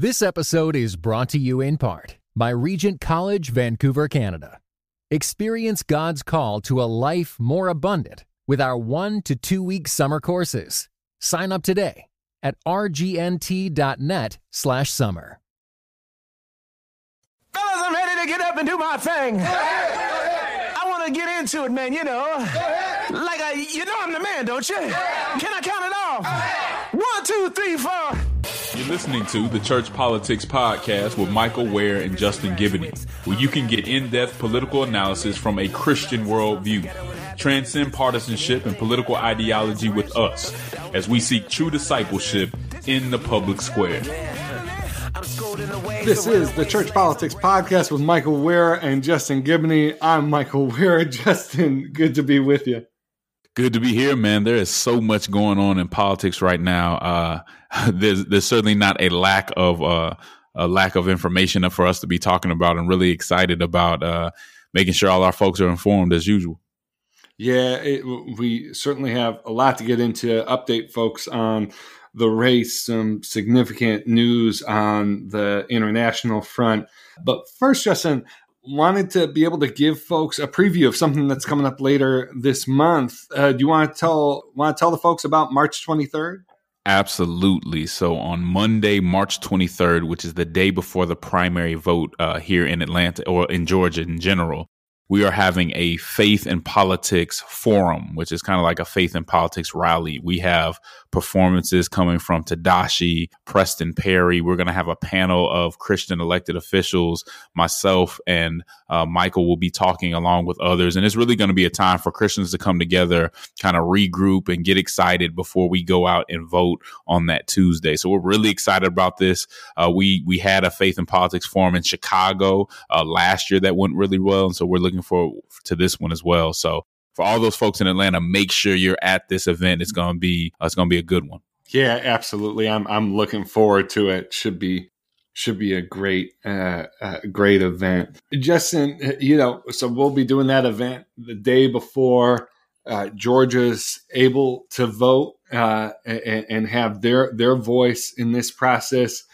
This episode is brought to you in part by Regent College, Vancouver, Canada. Experience God's call to a life more abundant with our one to two week summer courses. Sign up today at rgnt.net slash summer. Fellas, I'm ready to get up and do my thing. I want to get into it, man, you know. Like, I, you know I'm the man, don't you? Can I count it off? One, two, three, four. Listening to the Church Politics Podcast with Michael Wear and Justin Giboney, where you can get in depth political analysis from a Christian worldview. Transcend partisanship and political ideology with us as we seek true discipleship in the public square. This is the Church Politics Podcast with Michael Wear and Justin Giboney. I'm Michael Wear. Justin, good to be with you. Good to be here, man. There is so much going on in politics right now. Uh, there's there's certainly not a lack of uh, a lack of information for us to be talking about, and really excited about uh, making sure all our folks are informed as usual. Yeah, it, we certainly have a lot to get into. Update folks on the race, some significant news on the international front. But first, Justin, wanted to be able to give folks a preview of something that's coming up later this month. Uh, do you want to tell want to tell the folks about March 23rd? Absolutely. So on Monday, March 23rd, which is the day before the primary vote uh, here in Atlanta or in Georgia in general, we are having a faith and politics forum, which is kind of like a faith and politics rally. We have performances coming from Tedashii, Preston Perry. We're going to have a panel of Christian elected officials. Myself and uh, Michael will be talking along with others. And it's really going to be a time for Christians to come together, kind of regroup and get excited before we go out and vote on that Tuesday. So we're really excited about this. Uh, we, we had a faith and politics forum in Chicago uh, last year that went really well. And so we're looking forward to this one as well. So for all those folks in Atlanta, make sure you're at this event. It's to be uh, it's to be a good one. Yeah, absolutely. I'm I'm looking forward to it. Should be should be a great uh, uh, great event. Justin, you know, so we'll be doing that event the day before uh, Georgia's able to vote uh, and, and, have their their voice in this process.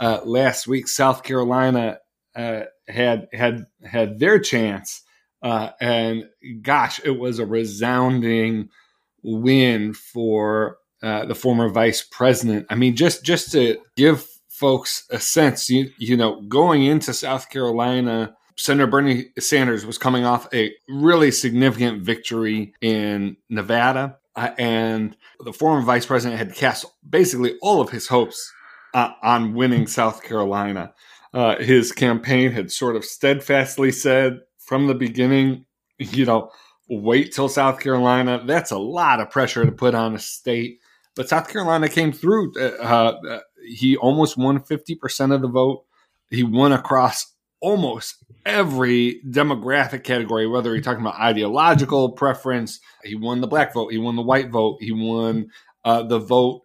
Uh, last week, South Carolina uh, had had had their chance uh, and gosh, it was a resounding win for uh, the former vice president. I mean, just just to give folks a sense, you, you know, going into South Carolina, Senator Bernie Sanders was coming off a really significant victory in Nevada. Uh, and the former vice president had cast basically all of his hopes uh, on winning South Carolina. Uh, his campaign had sort of steadfastly said from the beginning, you know, wait till South Carolina. That's a lot of pressure to put on a state. But South Carolina came through. Uh, uh, he almost won 50% of the vote. He won across almost every demographic category, whether you're talking about ideological preference. He won the black vote. He won the white vote. He won uh, the vote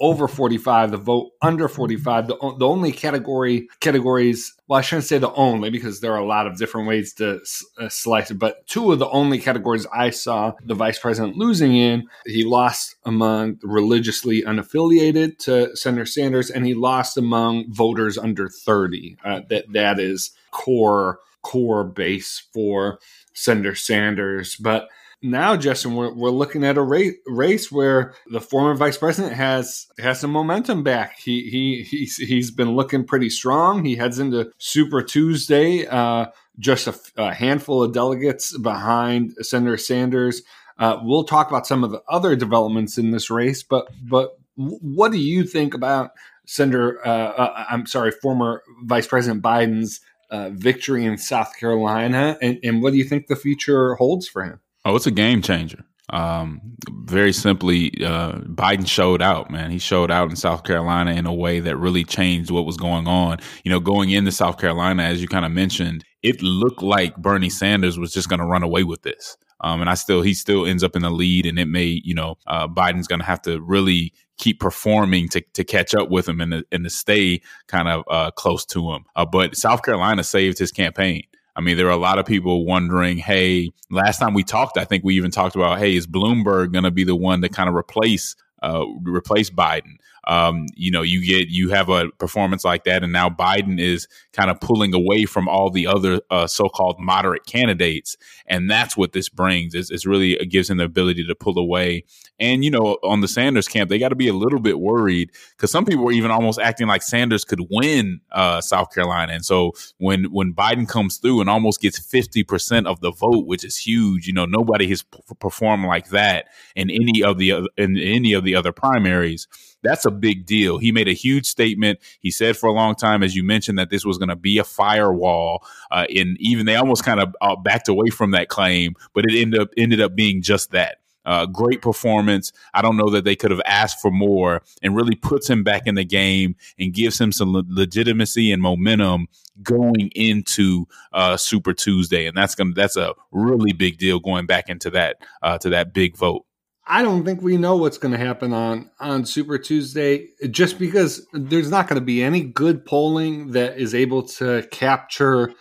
over 45, the vote under 45. The, the only category categories, well, I shouldn't say the only because there are a lot of different ways to uh, slice it, but two of the only categories I saw the vice president losing in, he lost among religiously unaffiliated to Senator Sanders, and he lost among voters under 30. Uh, that that is core core base for Senator Sanders, but now, Justin, we're, we're looking at a race, race where the former vice president has has some momentum back. He he he's, he's been looking pretty strong. He heads into Super Tuesday, uh, just a, a, handful of delegates behind Senator Sanders. Uh, we'll talk about some of the other developments in this race, but but what do you think about Senator? Uh, uh I'm sorry, former Vice President Biden's uh, victory in South Carolina, and, and what do you think the future holds for him? Oh, it's a game changer. Um, very simply, uh, Biden showed out, man. He showed out in South Carolina in a way that really changed what was going on. You know, going into South Carolina, as you kind of mentioned, it looked like Bernie Sanders was just going to run away with this. Um, and I still, he still ends up in the lead, and it may, you know, uh, Biden's going to have to really keep performing to, to catch up with him and to, and to stay kind of uh, close to him. Uh, but South Carolina saved his campaign. I mean, there are a lot of people wondering, hey, last time we talked, I think we even talked about, hey, is Bloomberg going to be the one to kind of replace uh, replace Biden? Um, you know, you get you have a performance like that, and now Biden is kind of pulling away from all the other uh, so-called moderate candidates, and that's what this brings. It's really it gives him the ability to pull away. And you know, on the Sanders camp, they got to be a little bit worried because some people were even almost acting like Sanders could win uh, South Carolina. And so when when Biden comes through and almost gets fifty percent of the vote, which is huge, you know, nobody has p- performed like that in any of the in any of the other primaries. That's a big deal. He made a huge statement. He said for a long time, as you mentioned, that this was going to be a firewall. Uh, and even they almost kind of uh, backed away from that claim, but it ended up ended up being just that. Uh, great performance. I don't know that they could have asked for more and really puts him back in the game and gives him some le- legitimacy and momentum going into uh, Super Tuesday. And that's going to, that's a really big deal going back into that, uh, to that big vote. I don't think we know what's going to happen on on Super Tuesday just because there's not going to be any good polling that is able to capture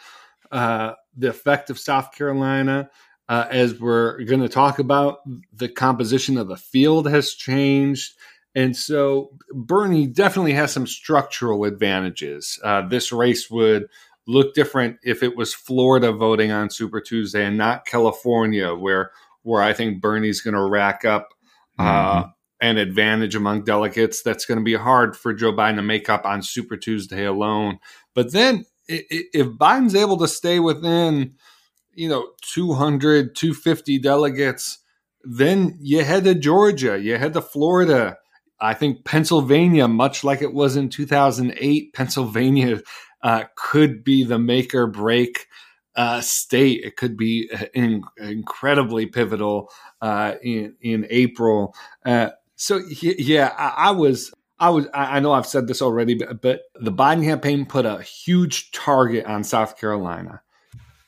uh, the effect of South Carolina uh, as we're going to talk about, the composition of the field has changed. And so Bernie definitely has some structural advantages. Uh, this race would look different if it was Florida voting on Super Tuesday and not California, where where I think Bernie's going to rack up uh, mm-hmm. an advantage among delegates that's going to be hard for Joe Biden to make up on Super Tuesday alone. But then if Biden's able to stay within you know 200 250 delegates then you head to georgia you head to florida i think pennsylvania much like it was in 2008 pennsylvania uh, could be the make or break uh, state it could be in, incredibly pivotal uh, in in april uh, so yeah I, I was I was I know I've said this already, but, but the Biden campaign put a huge target on South Carolina.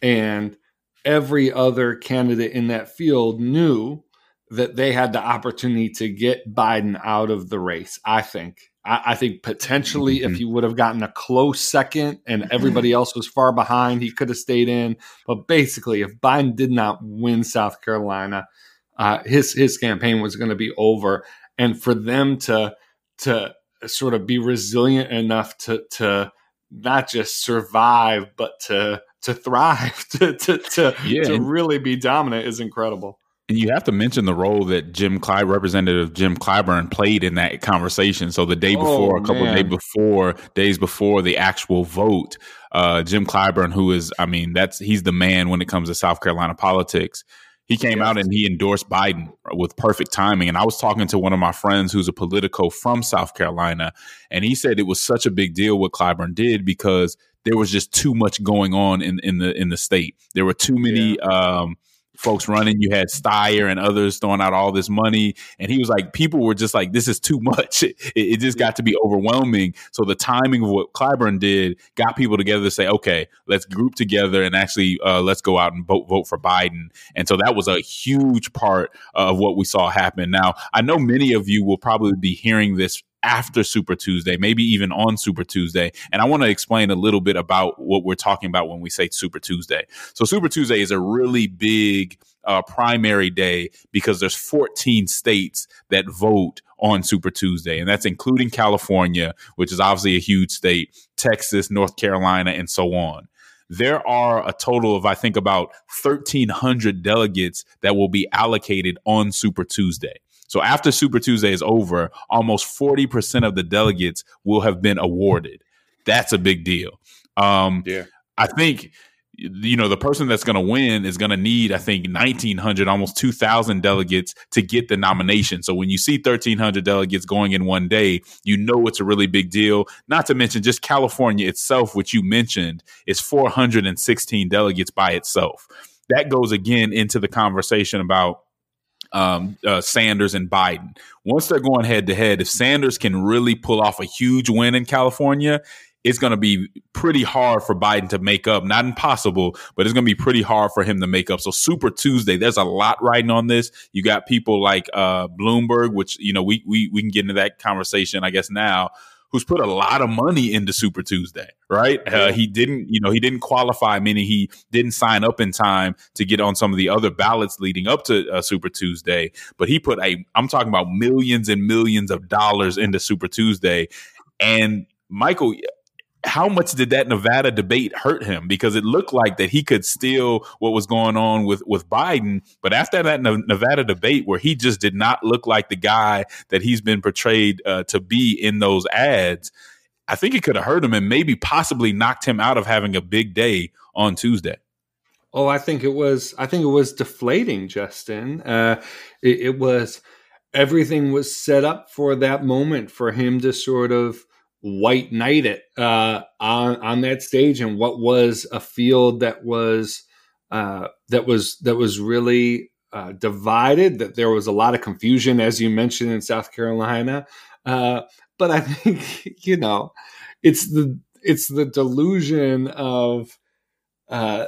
And every other candidate in that field knew that they had the opportunity to get Biden out of the race. I think. I, I think potentially, mm-hmm. if he would have gotten a close second and everybody else was far behind, he could have stayed in. But basically, if Biden did not win South Carolina, uh, his his campaign was going to be over. And for them to to sort of be resilient enough to to not just survive, but to to thrive, to to to, yeah. to really be dominant is incredible. And you have to mention the role that Jim Clyburn, Representative Jim Clyburn, played in that conversation. So the day before, oh, a couple of days before, days before the actual vote, uh, Jim Clyburn, who is, I mean, that's he's the man when it comes to South Carolina politics. He came yes. out and he endorsed Biden with perfect timing. And I was talking to one of my friends who's a politico from South Carolina, and he said it was such a big deal what Clyburn did because there was just too much going on in, in the in the state. There were too many yeah. um, folks running. You had Steyer and others throwing out all this money. And he was like, people were just like, this is too much. It, it just got to be overwhelming. So the timing of what Clyburn did got people together to say, okay, let's group together and actually uh, let's go out and vote, vote for Biden. And so that was a huge part of what we saw happen. Now, I know many of you will probably be hearing this after Super Tuesday, maybe even on Super Tuesday. And I want to explain a little bit about what we're talking about when we say Super Tuesday. So Super Tuesday is a really big uh, primary day because there's 14 states that vote on Super Tuesday, and that's including California, which is obviously a huge state, Texas, North Carolina, and so on there are a total of, I think, about 1,300 delegates that will be allocated on Super Tuesday. So after Super Tuesday is over, almost 40% of the delegates will have been awarded. That's a big deal. Um, yeah. I think you know the person that's going to win is going to need i think 1900 almost 2000 delegates to get the nomination so when you see 1300 delegates going in one day you know it's a really big deal not to mention just california itself which you mentioned is 416 delegates by itself that goes again into the conversation about um, uh, Sanders and Biden. Once they're going head to head, if Sanders can really pull off a huge win in California, it's going to be pretty hard for Biden to make up. Not impossible, but it's going to be pretty hard for him to make up. So Super Tuesday, there's a lot riding on this. You got people like uh, Bloomberg, which you know we we we can get into that conversation, I guess now, who's put a lot of money into Super Tuesday, right? Uh, he didn't, you know, he didn't qualify, meaning he didn't sign up in time to get on some of the other ballots leading up to uh, Super Tuesday. But he put a, I'm talking about millions and millions of dollars into Super Tuesday. And Michael, how much did that Nevada debate hurt him? Because it looked like that he could steal what was going on with with Biden, but after that Nevada debate, where he just did not look like the guy that he's been portrayed uh, to be in those ads, I think it could have hurt him and maybe possibly knocked him out of having a big day on Tuesday. Oh, I think it was. I think it was deflating, Justin. Uh, it, it was everything was set up for that moment for him to sort of white knight it uh, on on that stage and what was a field that was uh, that was that was really uh, divided. That there was a lot of confusion, as you mentioned in South Carolina. Uh, but I think you know, it's the it's the delusion of uh,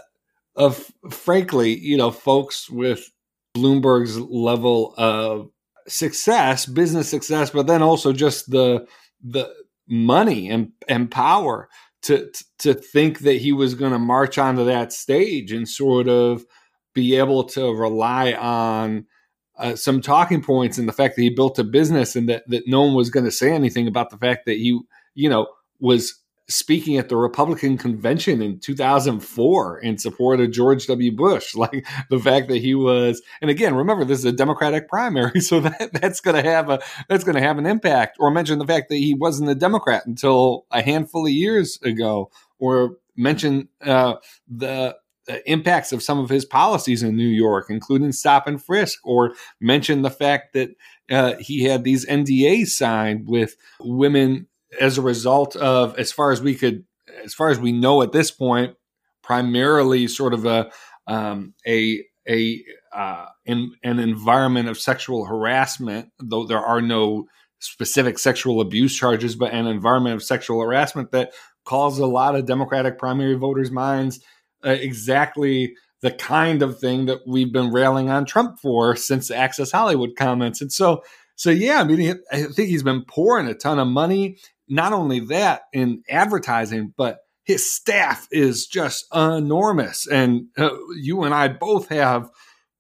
of frankly, you know, folks with Bloomberg's level of success, business success, but then also just the the money and, and power to to think that he was going to march onto that stage and sort of be able to rely on uh, some talking points and the fact that he built a business and that, that no one was going to say anything about the fact that he you know was speaking at the Republican convention in 2004 in support of George W. Bush. Like the fact that he was, and again, remember this is a Democratic primary, so that that's going to have a that's going to have an impact. Or mention the fact that he wasn't a Democrat until a handful of years ago, or mention uh, the impacts of some of his policies in New York, including stop and frisk, or mention the fact that uh, he had these NDAs signed with women as a result of, as far as we could, as far as we know at this point, primarily sort of a um, a a uh, in, an environment of sexual harassment, though there are no specific sexual abuse charges, but an environment of sexual harassment that calls a lot of Democratic primary voters' minds uh, exactly the kind of thing that we've been railing on Trump for since the Access Hollywood comments. And so, so yeah, I mean, I think he's been pouring a ton of money not only that in advertising, but his staff is just enormous. And uh, you and I both have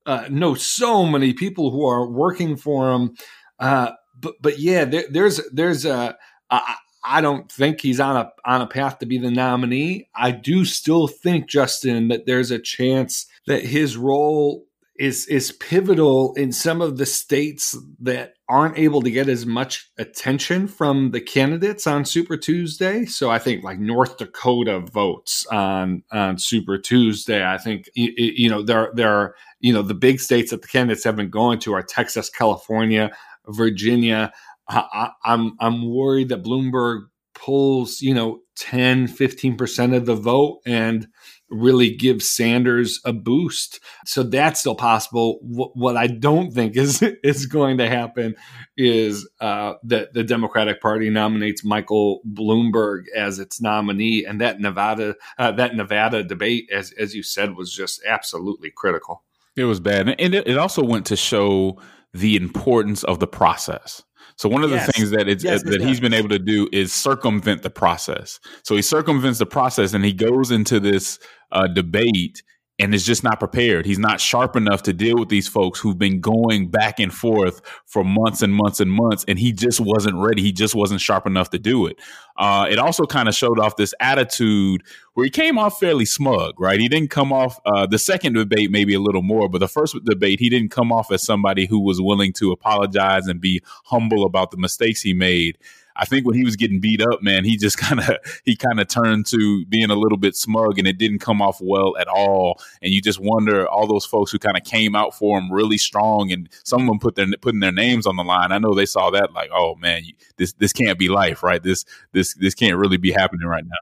uh, know so many people who are working for him. Uh, but but yeah, there, there's there's a. I, I don't think he's on a on a path to be the nominee. I do still think Justin that there's a chance that his role is is pivotal in some of the states that aren't able to get as much attention from the candidates on Super Tuesday. So I think like North Dakota votes on on Super Tuesday. I think you know there there are you know the big states that the candidates have been going to are Texas, California, Virginia. I, I'm I'm worried that Bloomberg pulls you know 10 15% of the vote and really give Sanders a boost. So that's still possible. What I don't think is is going to happen is uh, that the Democratic Party nominates Michael Bloomberg as its nominee, and that Nevada uh, that Nevada debate, as as you said, was just absolutely critical. It was bad, and it, it also went to show the importance of the process. So one of the things that it's yes, that he's been able to do is circumvent the process. So he circumvents the process and he goes into this uh, debate and is just not prepared. He's not sharp enough to deal with these folks who've been going back and forth for months and months and months, and he just wasn't ready. He just wasn't sharp enough to do it. Uh, it also kind of showed off this attitude where he came off fairly smug, right? He didn't come off uh, the second debate, maybe a little more, but the first debate, he didn't come off as somebody who was willing to apologize and be humble about the mistakes he made. I think when he was getting beat up, man, he just kind of he kind of turned to being a little bit smug, and it didn't come off well at all. And you just wonder all those folks who kind of came out for him really strong, and some of them put their putting their names on the line. I know they saw that like, oh man, this this can't be life, right? This this this can't really be happening right now.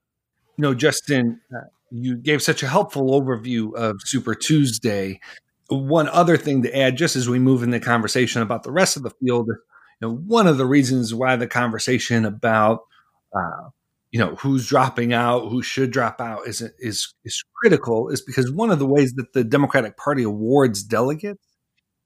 Know, Justin, uh, you gave such a helpful overview of Super Tuesday. One other thing to add, just as we move in the conversation about the rest of the field, know, one of the reasons why the conversation about uh, you know who's dropping out, who should drop out, is is is critical, is because one of the ways that the Democratic Party awards delegates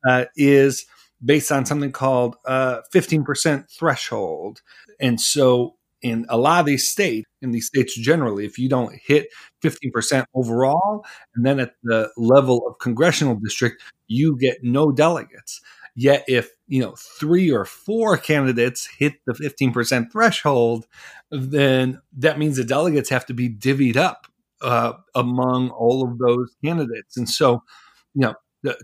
uh, is based on something called uh, fifteen percent threshold, and so in a lot of these states, in these states generally, if you don't hit 15% overall, and then at the level of congressional district, you get no delegates. Yet if you know three or four candidates hit the 15% threshold, then that means the delegates have to be divvied up uh, among all of those candidates. And so, you know,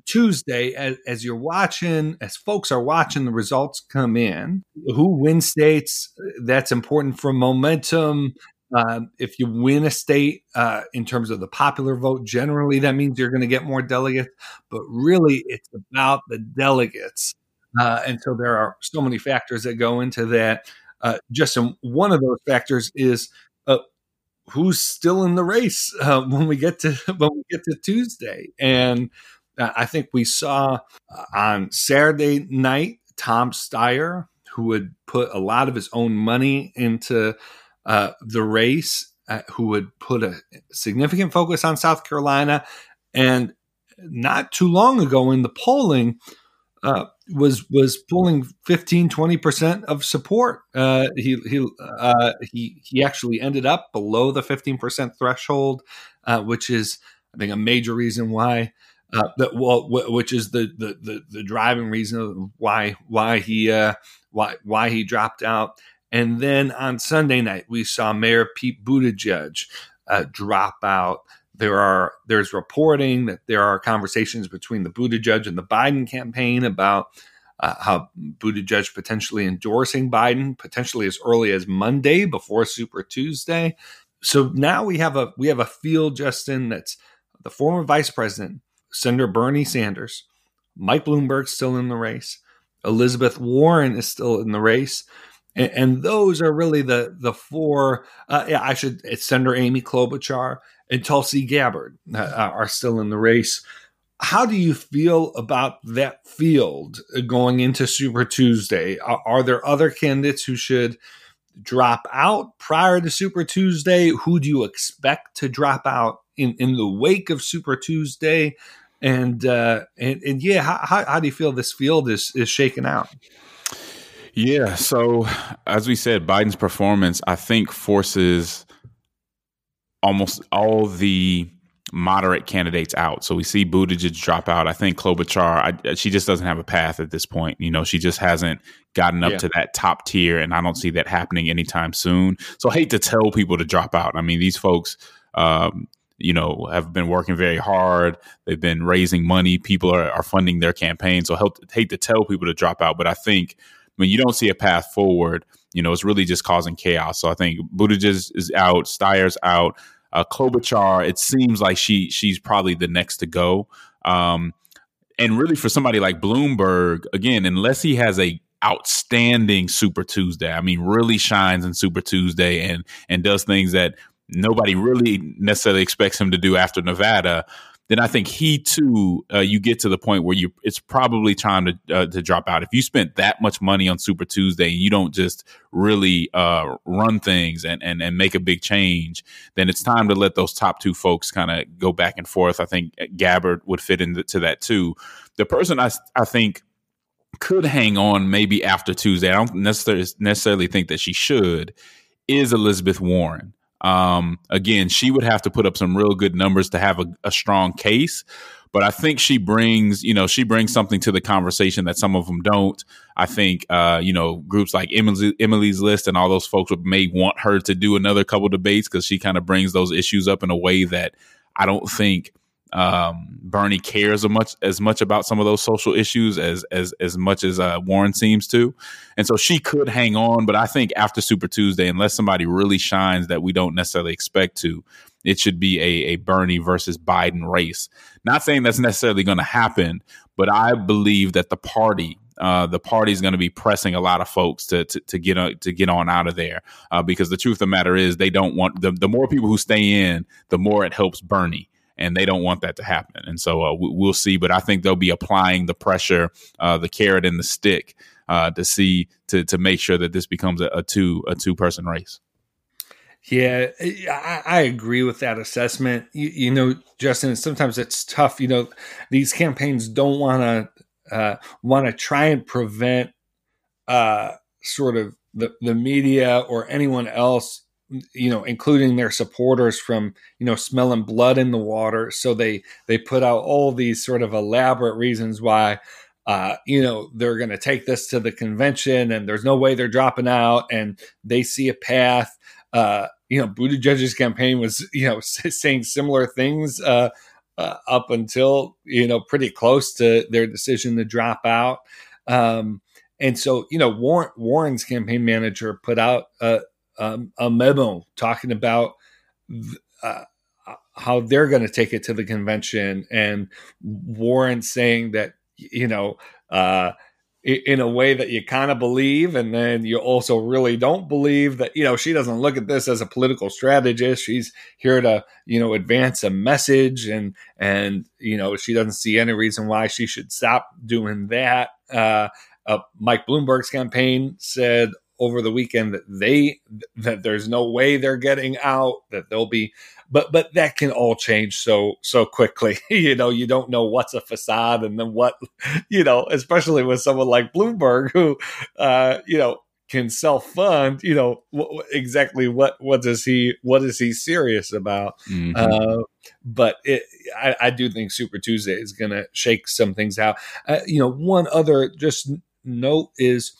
Tuesday, as, as, you're watching, as folks are watching the results come in, who wins states, that's important for momentum. Uh, if you win a state uh, in terms of the popular vote, generally that means you're going to get more delegates. But really, it's about the delegates. Uh, and so there are so many factors that go into that. Uh, just one of those factors is uh, who's still in the race uh, when we get to when we get to Tuesday. And I think we saw on Saturday night Tom Steyer, who would put a lot of his own money into uh, the race, uh, who would put a significant focus on South Carolina. And not too long ago in the polling, uh, was was pulling 15 20 percent of support uh, he he uh, he he actually ended up below the 15 percent threshold uh, which is i think a major reason why uh, that well which is the, the the the driving reason why why he uh, why why he dropped out and then on Sunday night, we saw Mayor Pete Buttigieg uh, drop out. There are there's reporting that there are conversations between the Buttigieg and the Biden campaign about uh, how Buttigieg potentially endorsing Biden, potentially as early as Monday before Super Tuesday. So now we have a we have a field, Justin, that's the former vice president, Senator Bernie Sanders, Mike Bloomberg still in the race, Elizabeth Warren is still in the race, and, and those are really the the four. Uh, yeah, I should. It's Senator Amy Klobuchar and Tulsi Gabbard uh, are still in the race. How do you feel about that field going into Super Tuesday? Are, are there other candidates who should drop out prior to Super Tuesday? Who do you expect to drop out in, in the wake of Super Tuesday? And uh, and, and yeah, how, how do you feel this field is is shaken out? Yeah. So, as we said, Biden's performance, I think, forces almost all the moderate candidates out. So we see Buttigieg drop out. I think Klobuchar, I, she just doesn't have a path at this point. You know, she just hasn't gotten up yeah. to that top tier, and I don't see that happening anytime soon. So I hate to tell people to drop out. I mean, these folks, um, you know, have been working very hard. They've been raising money. People are, are funding their campaign. So I hate to tell people to drop out, but I think when you don't see a path forward, you know, it's really just causing chaos. So I think Buttigieg is out, Steyer's out, uh, Klobuchar. It seems like she she's probably the next to go. Um, and really, for somebody like Bloomberg, again, unless he has a outstanding Super Tuesday, I mean, really shines in Super Tuesday and and does things that nobody really necessarily expects him to do after Nevada then I think he too, uh, you get to the point where you it's probably time to uh, to drop out. If you spent that much money on Super Tuesday and you don't just really uh, run things and, and and make a big change, then it's time to let those top two folks kind of go back and forth. I think Gabbard would fit into that too. The person I I think could hang on maybe after Tuesday. I don't necessarily necessarily think that she should. Is Elizabeth Warren. Um, again, she would have to put up some real good numbers to have a, a strong case. But I think she brings, you know, she brings something to the conversation that some of them don't. I think, uh, you know, groups like Emily, Emily's List and all those folks may want her to do another couple debates because she kind of brings those issues up in a way that I don't think um, Bernie cares as much as much about some of those social issues as as as much as uh, Warren seems to, and so she could hang on. But I think after Super Tuesday, unless somebody really shines that we don't necessarily expect to, it should be a, a Bernie versus Biden race. Not saying that's necessarily going to happen, but I believe that the party. Uh, the party is going to be pressing a lot of folks to to, to get on, to get on out of there uh, because the truth of the matter is they don't want the, the more people who stay in, the more it helps Bernie and they don't want that to happen. And so uh, we, will see. But I think they'll be applying the pressure, uh, the carrot and the stick, uh, to see to to make sure that this becomes a, a two a two person race. Yeah, I, I, agree with that assessment. You, you, know, Justin, sometimes it's tough. You know, these campaigns don't want to uh, want to try and prevent uh, sort of the, the media or anyone else you know including their supporters from you know smelling blood in the water. So they they put out all these sort of elaborate reasons why uh, you know they're going to take this to the convention and there's no way they're dropping out and they see a path. Uh, you know Buttigieg's campaign was you know saying similar things uh, uh, up until you know pretty close to their decision to drop out. Um, and so you know Warren, Warren's campaign manager put out a, um, a memo talking about uh, how they're going to take it to the convention, and Warren saying that you know. Uh, in a way that you kind of believe and then you also really don't believe that you know she doesn't look at this as a political strategist she's here to you know advance a message and and you know she doesn't see any reason why she should stop doing that uh, uh, mike bloomberg's campaign said over the weekend that they that there's no way they're getting out that they'll be but but that can all change so so quickly. You know you don't know what's a facade and then what you know especially with someone like bloomberg who uh you know can self fund you know w- exactly what what does he what is he serious about? Mm-hmm. uh, but it, I, I, do think super tuesday is gonna shake some things out. Uh, you know one other just note is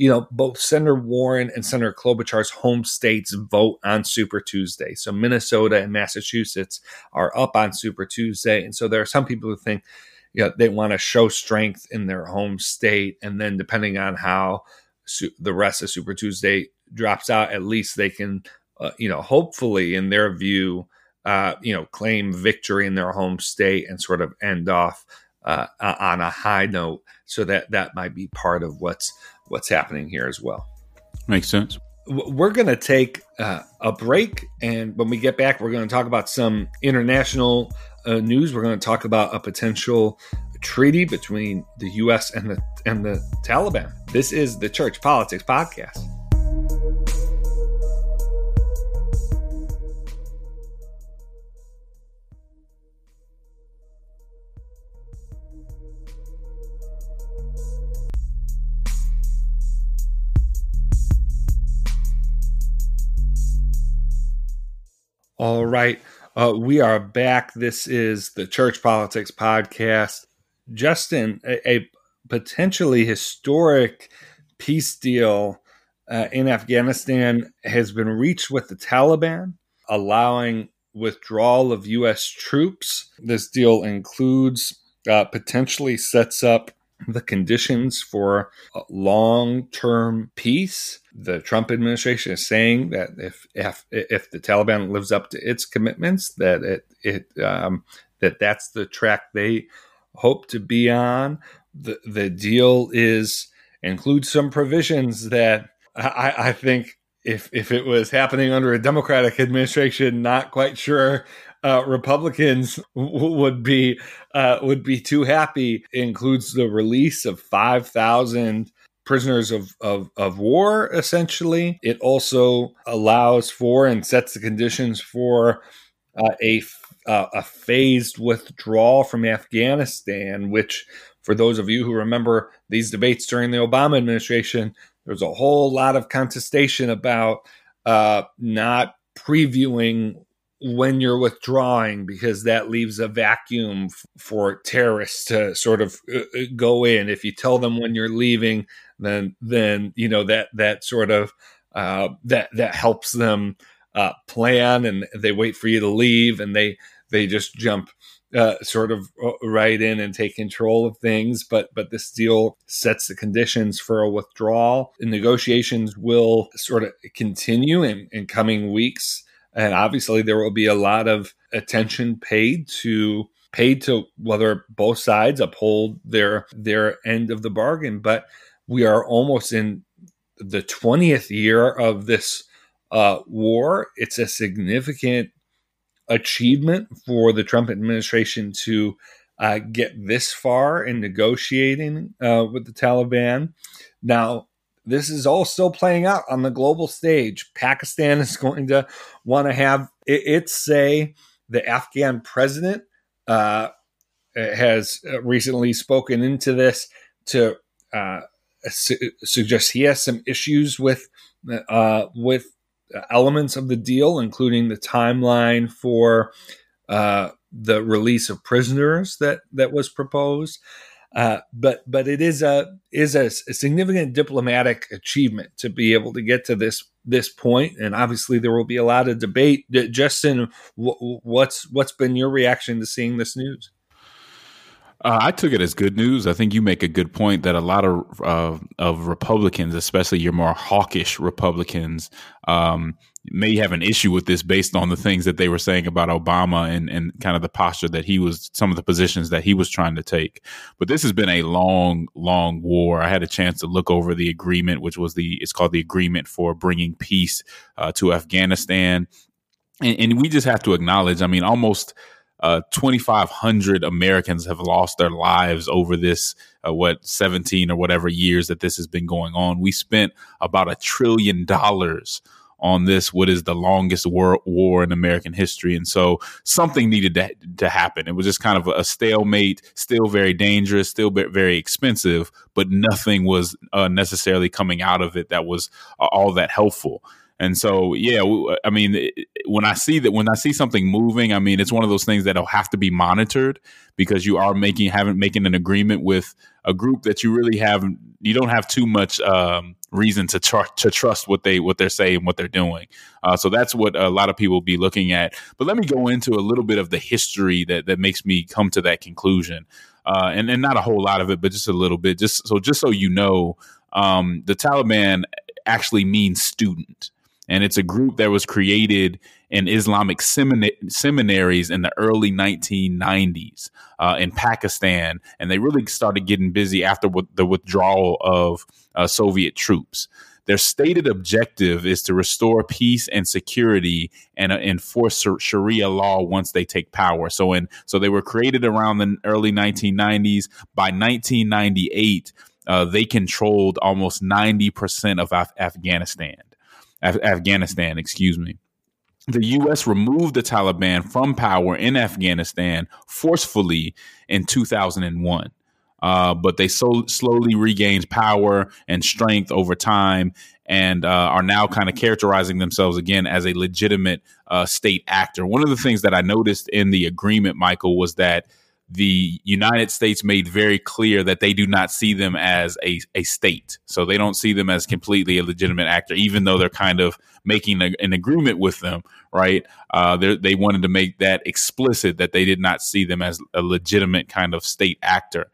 you know, both Senator Warren and Senator Klobuchar's home states vote on Super Tuesday. So Minnesota and Massachusetts are up on Super Tuesday. And so there are some people who think, you know, they want to show strength in their home state. And then depending on how su- the rest of Super Tuesday drops out, at least they can, uh, you know, hopefully in their view, uh, you know, claim victory in their home state and sort of end off uh, on a high note. So that that might be part of what's what's happening here as well. Makes sense. We're going to take uh, a break, and when we get back, we're going to talk about some international uh, news. We're going to talk about a potential treaty between the U.S. and the and the Taliban. This is the Church Politics Podcast. All right. Uh, we are back. This is the Church Politics Podcast. Justin, a, a potentially historic peace deal uh, in Afghanistan has been reached with the Taliban, allowing withdrawal of U.S. troops. This deal includes, uh, potentially sets up the conditions for long term peace. The Trump administration is saying that if, if if the Taliban lives up to its commitments, that it it um, that that's the track they hope to be on. The the deal is includes some provisions that I, I think if if it was happening under a Democratic administration, not quite sure uh, Republicans would be uh, would be too happy. Includes the release of five thousand prisoners of, of, of war, essentially. It also allows for and sets the conditions for uh, a, uh, a phased withdrawal from Afghanistan, which, for those of you who remember these debates during the Obama administration, there's a whole lot of contestation about uh, not previewing when you're withdrawing because that leaves a vacuum for terrorists to sort of uh, uh, go in if you tell them when you're leaving then then you know that that sort of uh, that that helps them uh, plan and they wait for you to leave and they they just jump uh, sort of uh, right in and take control of things. But but this deal sets the conditions for a withdrawal. And negotiations will sort of continue in, in coming weeks. And obviously, there will be a lot of attention paid to paid to whether both sides uphold their their end of the bargain. But we are almost in the twentieth year of this uh, war. It's a significant achievement for the Trump administration to uh, get this far in negotiating uh, with the Taliban. Now, this is all still playing out on the global stage. Pakistan is going to want to have it, it, say the Afghan president uh, has recently spoken into this to uh, su- suggests he has some issues with uh, with elements of the deal, including the timeline for uh, the release of prisoners that that was proposed. Uh, but but it is a is a, a, significant diplomatic achievement to be able to get to this this point, and obviously there will be a lot of debate. Justin, what's what's been your reaction to seeing this news? Uh, I took it as good news. I think you make a good point that a lot of uh, of Republicans, especially your more hawkish Republicans, um, may have an issue with this based on the things that they were saying about Obama and and kind of the posture that he was, some of the positions that he was trying to take. But this has been a long, long war. I had a chance to look over the agreement, which was the it's called the Agreement for Bringing Peace uh, to Afghanistan, and, and we just have to acknowledge. I mean, almost uh, 2,500 Americans have lost their lives over this, uh, what, 17 or whatever years that this has been going on. We spent about a trillion dollars on this, what is the longest war, war in American history. And so something needed to, to happen. It was just kind of a stalemate, still very dangerous, still very expensive, but nothing was uh, necessarily coming out of it that was uh, all that helpful. And so, yeah, I mean, when I see that, when I see something moving, I mean, it's one of those things that'll have to be monitored because you are making, having, making an agreement with a group that you really have, you don't have too much um, reason to tr- to trust what they, what they're saying, what they're doing. Uh, so that's what a lot of people be looking at. But let me go into a little bit of the history that, that makes me come to that conclusion. Uh, and, and not a whole lot of it, but just a little bit. Just so, just so you know, um, the Taliban actually means student and it's a group that was created in Islamic seminaries in the early 1990s uh, in Pakistan, and they really started getting busy after the withdrawal of uh, Soviet troops. Their stated objective is to restore peace and security and uh, enforce Sharia law once they take power. So, in so they were created around the early 1990s. By 1998, uh, they controlled almost 90% of Af- Afghanistan. Af- Afghanistan, excuse me. The U.S. removed the Taliban from power in Afghanistan forcefully in 2001. Uh, but they so slowly regained power and strength over time and uh, are now kind of characterizing themselves again as a legitimate uh, state actor. One of the things that I noticed in the agreement, Michael, was that the United States made very clear that they do not see them as a, a state. So they don't see them as completely a legitimate actor, even though they're kind of making a, an agreement with them, right? Uh, they wanted to make that explicit that they did not see them as a legitimate kind of state actor.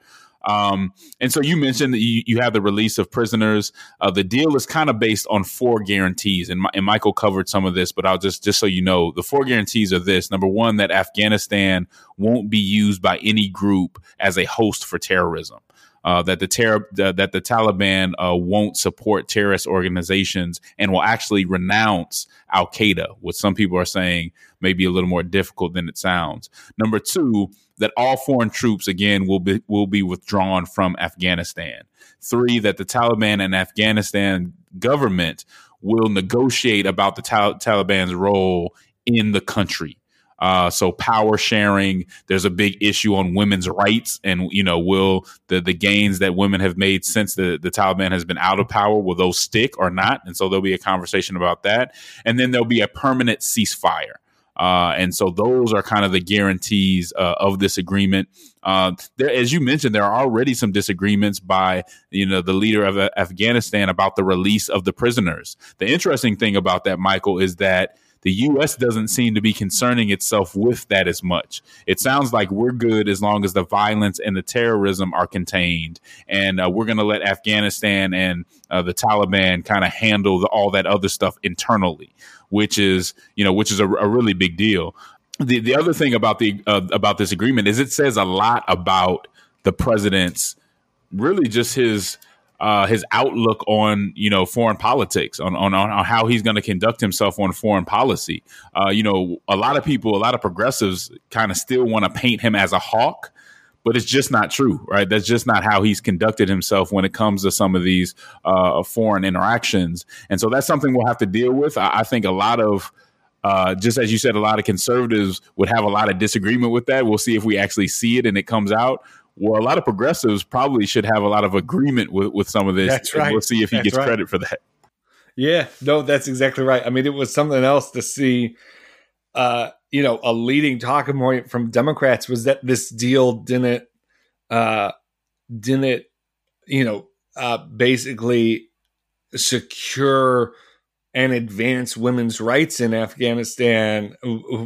Um, and so you mentioned that you, you have the release of prisoners. Uh, the deal is kind of based on four guarantees, and, and Michael covered some of this, but I'll just just so you know, the four guarantees are this: number one, that Afghanistan won't be used by any group as a host for terrorism. Uh, that the ter- that the Taliban uh, won't support terrorist organizations and will actually renounce Al Qaeda, what some people are saying may be a little more difficult than it sounds. Number two, that all foreign troops again will be will be withdrawn from Afghanistan. Three, that the Taliban and Afghanistan government will negotiate about the Tal- Taliban's role in the country. Uh, so power sharing, there's a big issue on women's rights, and you know, will the the gains that women have made since the the Taliban has been out of power will those stick or not? And so there'll be a conversation about that, and then there'll be a permanent ceasefire. Uh, and so those are kind of the guarantees uh, of this agreement. Uh, there, as you mentioned, there are already some disagreements by you know the leader of Afghanistan about the release of the prisoners. The interesting thing about that, Michael, is that the U.S. doesn't seem to be concerning itself with that as much. It sounds like we're good as long as the violence and the terrorism are contained, and uh, we're going to let Afghanistan and uh, the Taliban kind of handle the, all that other stuff internally which is you know which is a, a really big deal. The the other thing about the uh, about this agreement is it says a lot about the president's really just his uh, his outlook on you know foreign politics on on, on how he's going to conduct himself on foreign policy. Uh, you know, a lot of people, a lot of progressives, kind of still want to paint him as a hawk but it's just not true, right? That's just not how he's conducted himself when it comes to some of these uh, foreign interactions. And so that's something we'll have to deal with. I, I think a lot of uh, just as you said, a lot of conservatives would have a lot of disagreement with that. We'll see if we actually see it and it comes out. Well, a lot of progressives probably should have a lot of agreement with, with some of this. That's right. We'll see if he That's gets right. credit for that. Yeah, no, that's exactly right. I mean, it was something else to see. Uh, you know, a leading talking point from Democrats was that this deal didn't, uh, didn't, you know, uh, basically secure and advance women's rights in Afghanistan,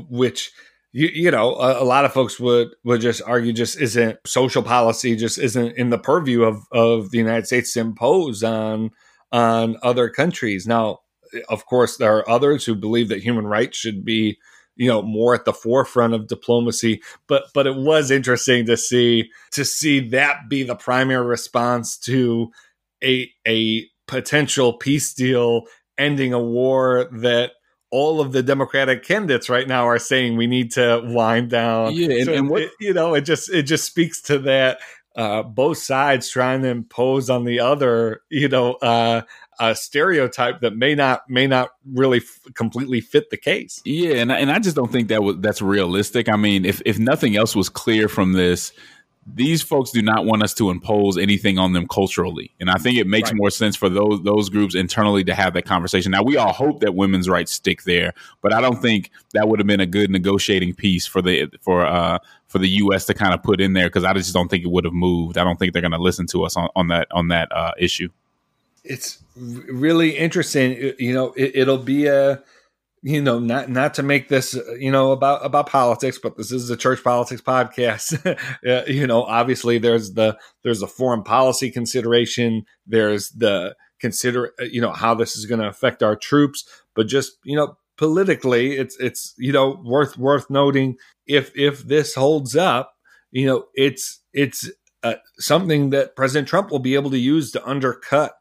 which you, you know a, a, lot of folks would would just argue just isn't social policy, just isn't in the purview of of the United States to impose on on other countries. Now, of course, there are others who believe that human rights should be you know more at the forefront of diplomacy but but it was interesting to see to see that be the primary response to a a potential peace deal ending a war that all of the Democratic candidates right now are saying we need to wind down. Yeah, and, so and what it, you know, it just it just speaks to that uh, both sides trying to impose on the other, you know, uh, a stereotype that may not may not really f- completely fit the case. Yeah, and and I just don't think that was that's realistic. I mean, if if nothing else was clear from this, these folks do not want us to impose anything on them culturally, and I think it makes Right. more sense for those those groups internally to have that conversation. Now, we all hope that women's rights stick there, but I don't think that would have been a good negotiating piece for the for uh for the U.S. to kind of put in there because I just don't think it would have moved. I don't think they're going to listen to us on, on that on that uh, issue. it's really interesting. You know, it, it'll be a you know not not to make this uh, you know about about politics, but this is a church politics podcast. You know, obviously there's the there's a foreign policy consideration. There's the consider uh, you know how this is going to affect our troops, but just you know politically, it's it's you know worth worth noting if if this holds up, you know it's it's uh, something that President Trump will be able to use to undercut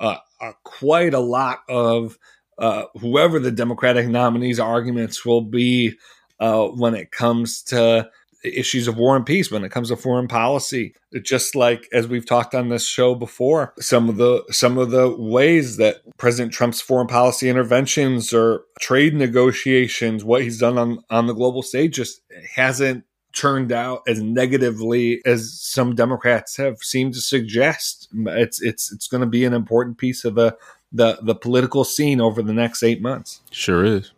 uh, uh, quite a lot of uh, whoever the Democratic nominees' arguments will be uh, when it comes to issues of war and peace, when it comes to foreign policy. Just like as we've talked on this show before, some of the some of the ways that President Trump's foreign policy interventions or trade negotiations, what he's done on on the global stage, just hasn't turned out as negatively as some Democrats have seemed to suggest. It's it's it's going to be an important piece of the the the political scene over the next eight months. Sure is.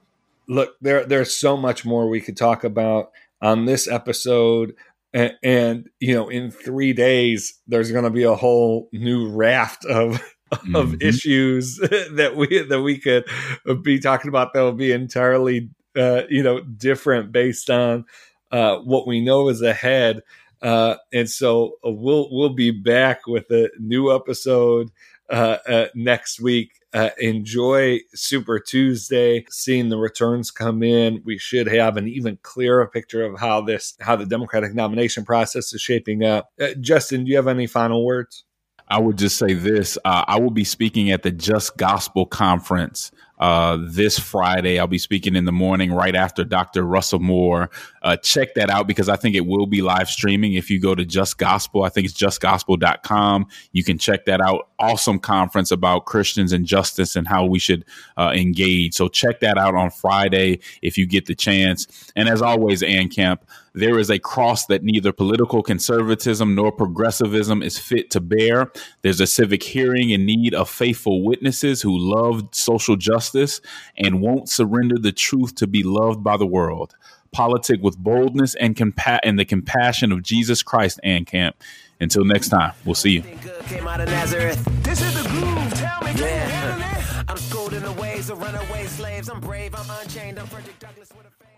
Look, there there's so much more we could talk about on this episode. And, and you know, in three days, there's going to be a whole new raft of of Mhm. issues that we that we could be talking about that will be entirely uh, you know different based on uh, what we know is ahead. Uh, and so we'll we'll be back with a new episode uh, uh, next week. Uh, enjoy Super Tuesday, seeing the returns come in. We should have an even clearer picture of how this how the Democratic nomination process is shaping up. Uh, Justin, do you have any final words? I would just say this: uh, I will be speaking at the Just Gospel Conference uh, this Friday. I'll be speaking in the morning right after Dr. Russell Moore. Uh, check that out because I think it will be live streaming. If you go to Just Gospel, I think it's justgospel.com. You can check that out. Awesome conference about Christians and justice and how we should uh, engage. So check that out on Friday if you get the chance. And as always, Ann Camp, there is a cross that neither political conservatism nor progressivism is fit to bear. There's a civic hearing in need of faithful witnesses who love social justice and won't surrender the truth to be loved by the world. Politic with boldness and compa- and the compassion of Jesus Christ, and Camp. Until next time, we'll see you. Came out of Nazareth. This is the groove. Tell me, can you it? Yeah. I'm schooled in the ways of runaway slaves. I'm brave, I'm unchained, I'm Frederick Douglass with a fade.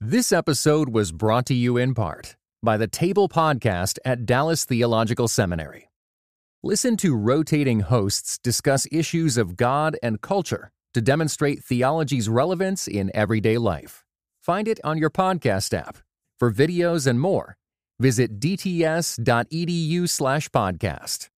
This episode was brought to you in part by the Table Podcast at Dallas Theological Seminary. Listen to rotating hosts discuss issues of God and culture to demonstrate theology's relevance in everyday life. Find it on your podcast app. For videos and more, visit dts.edu/podcast.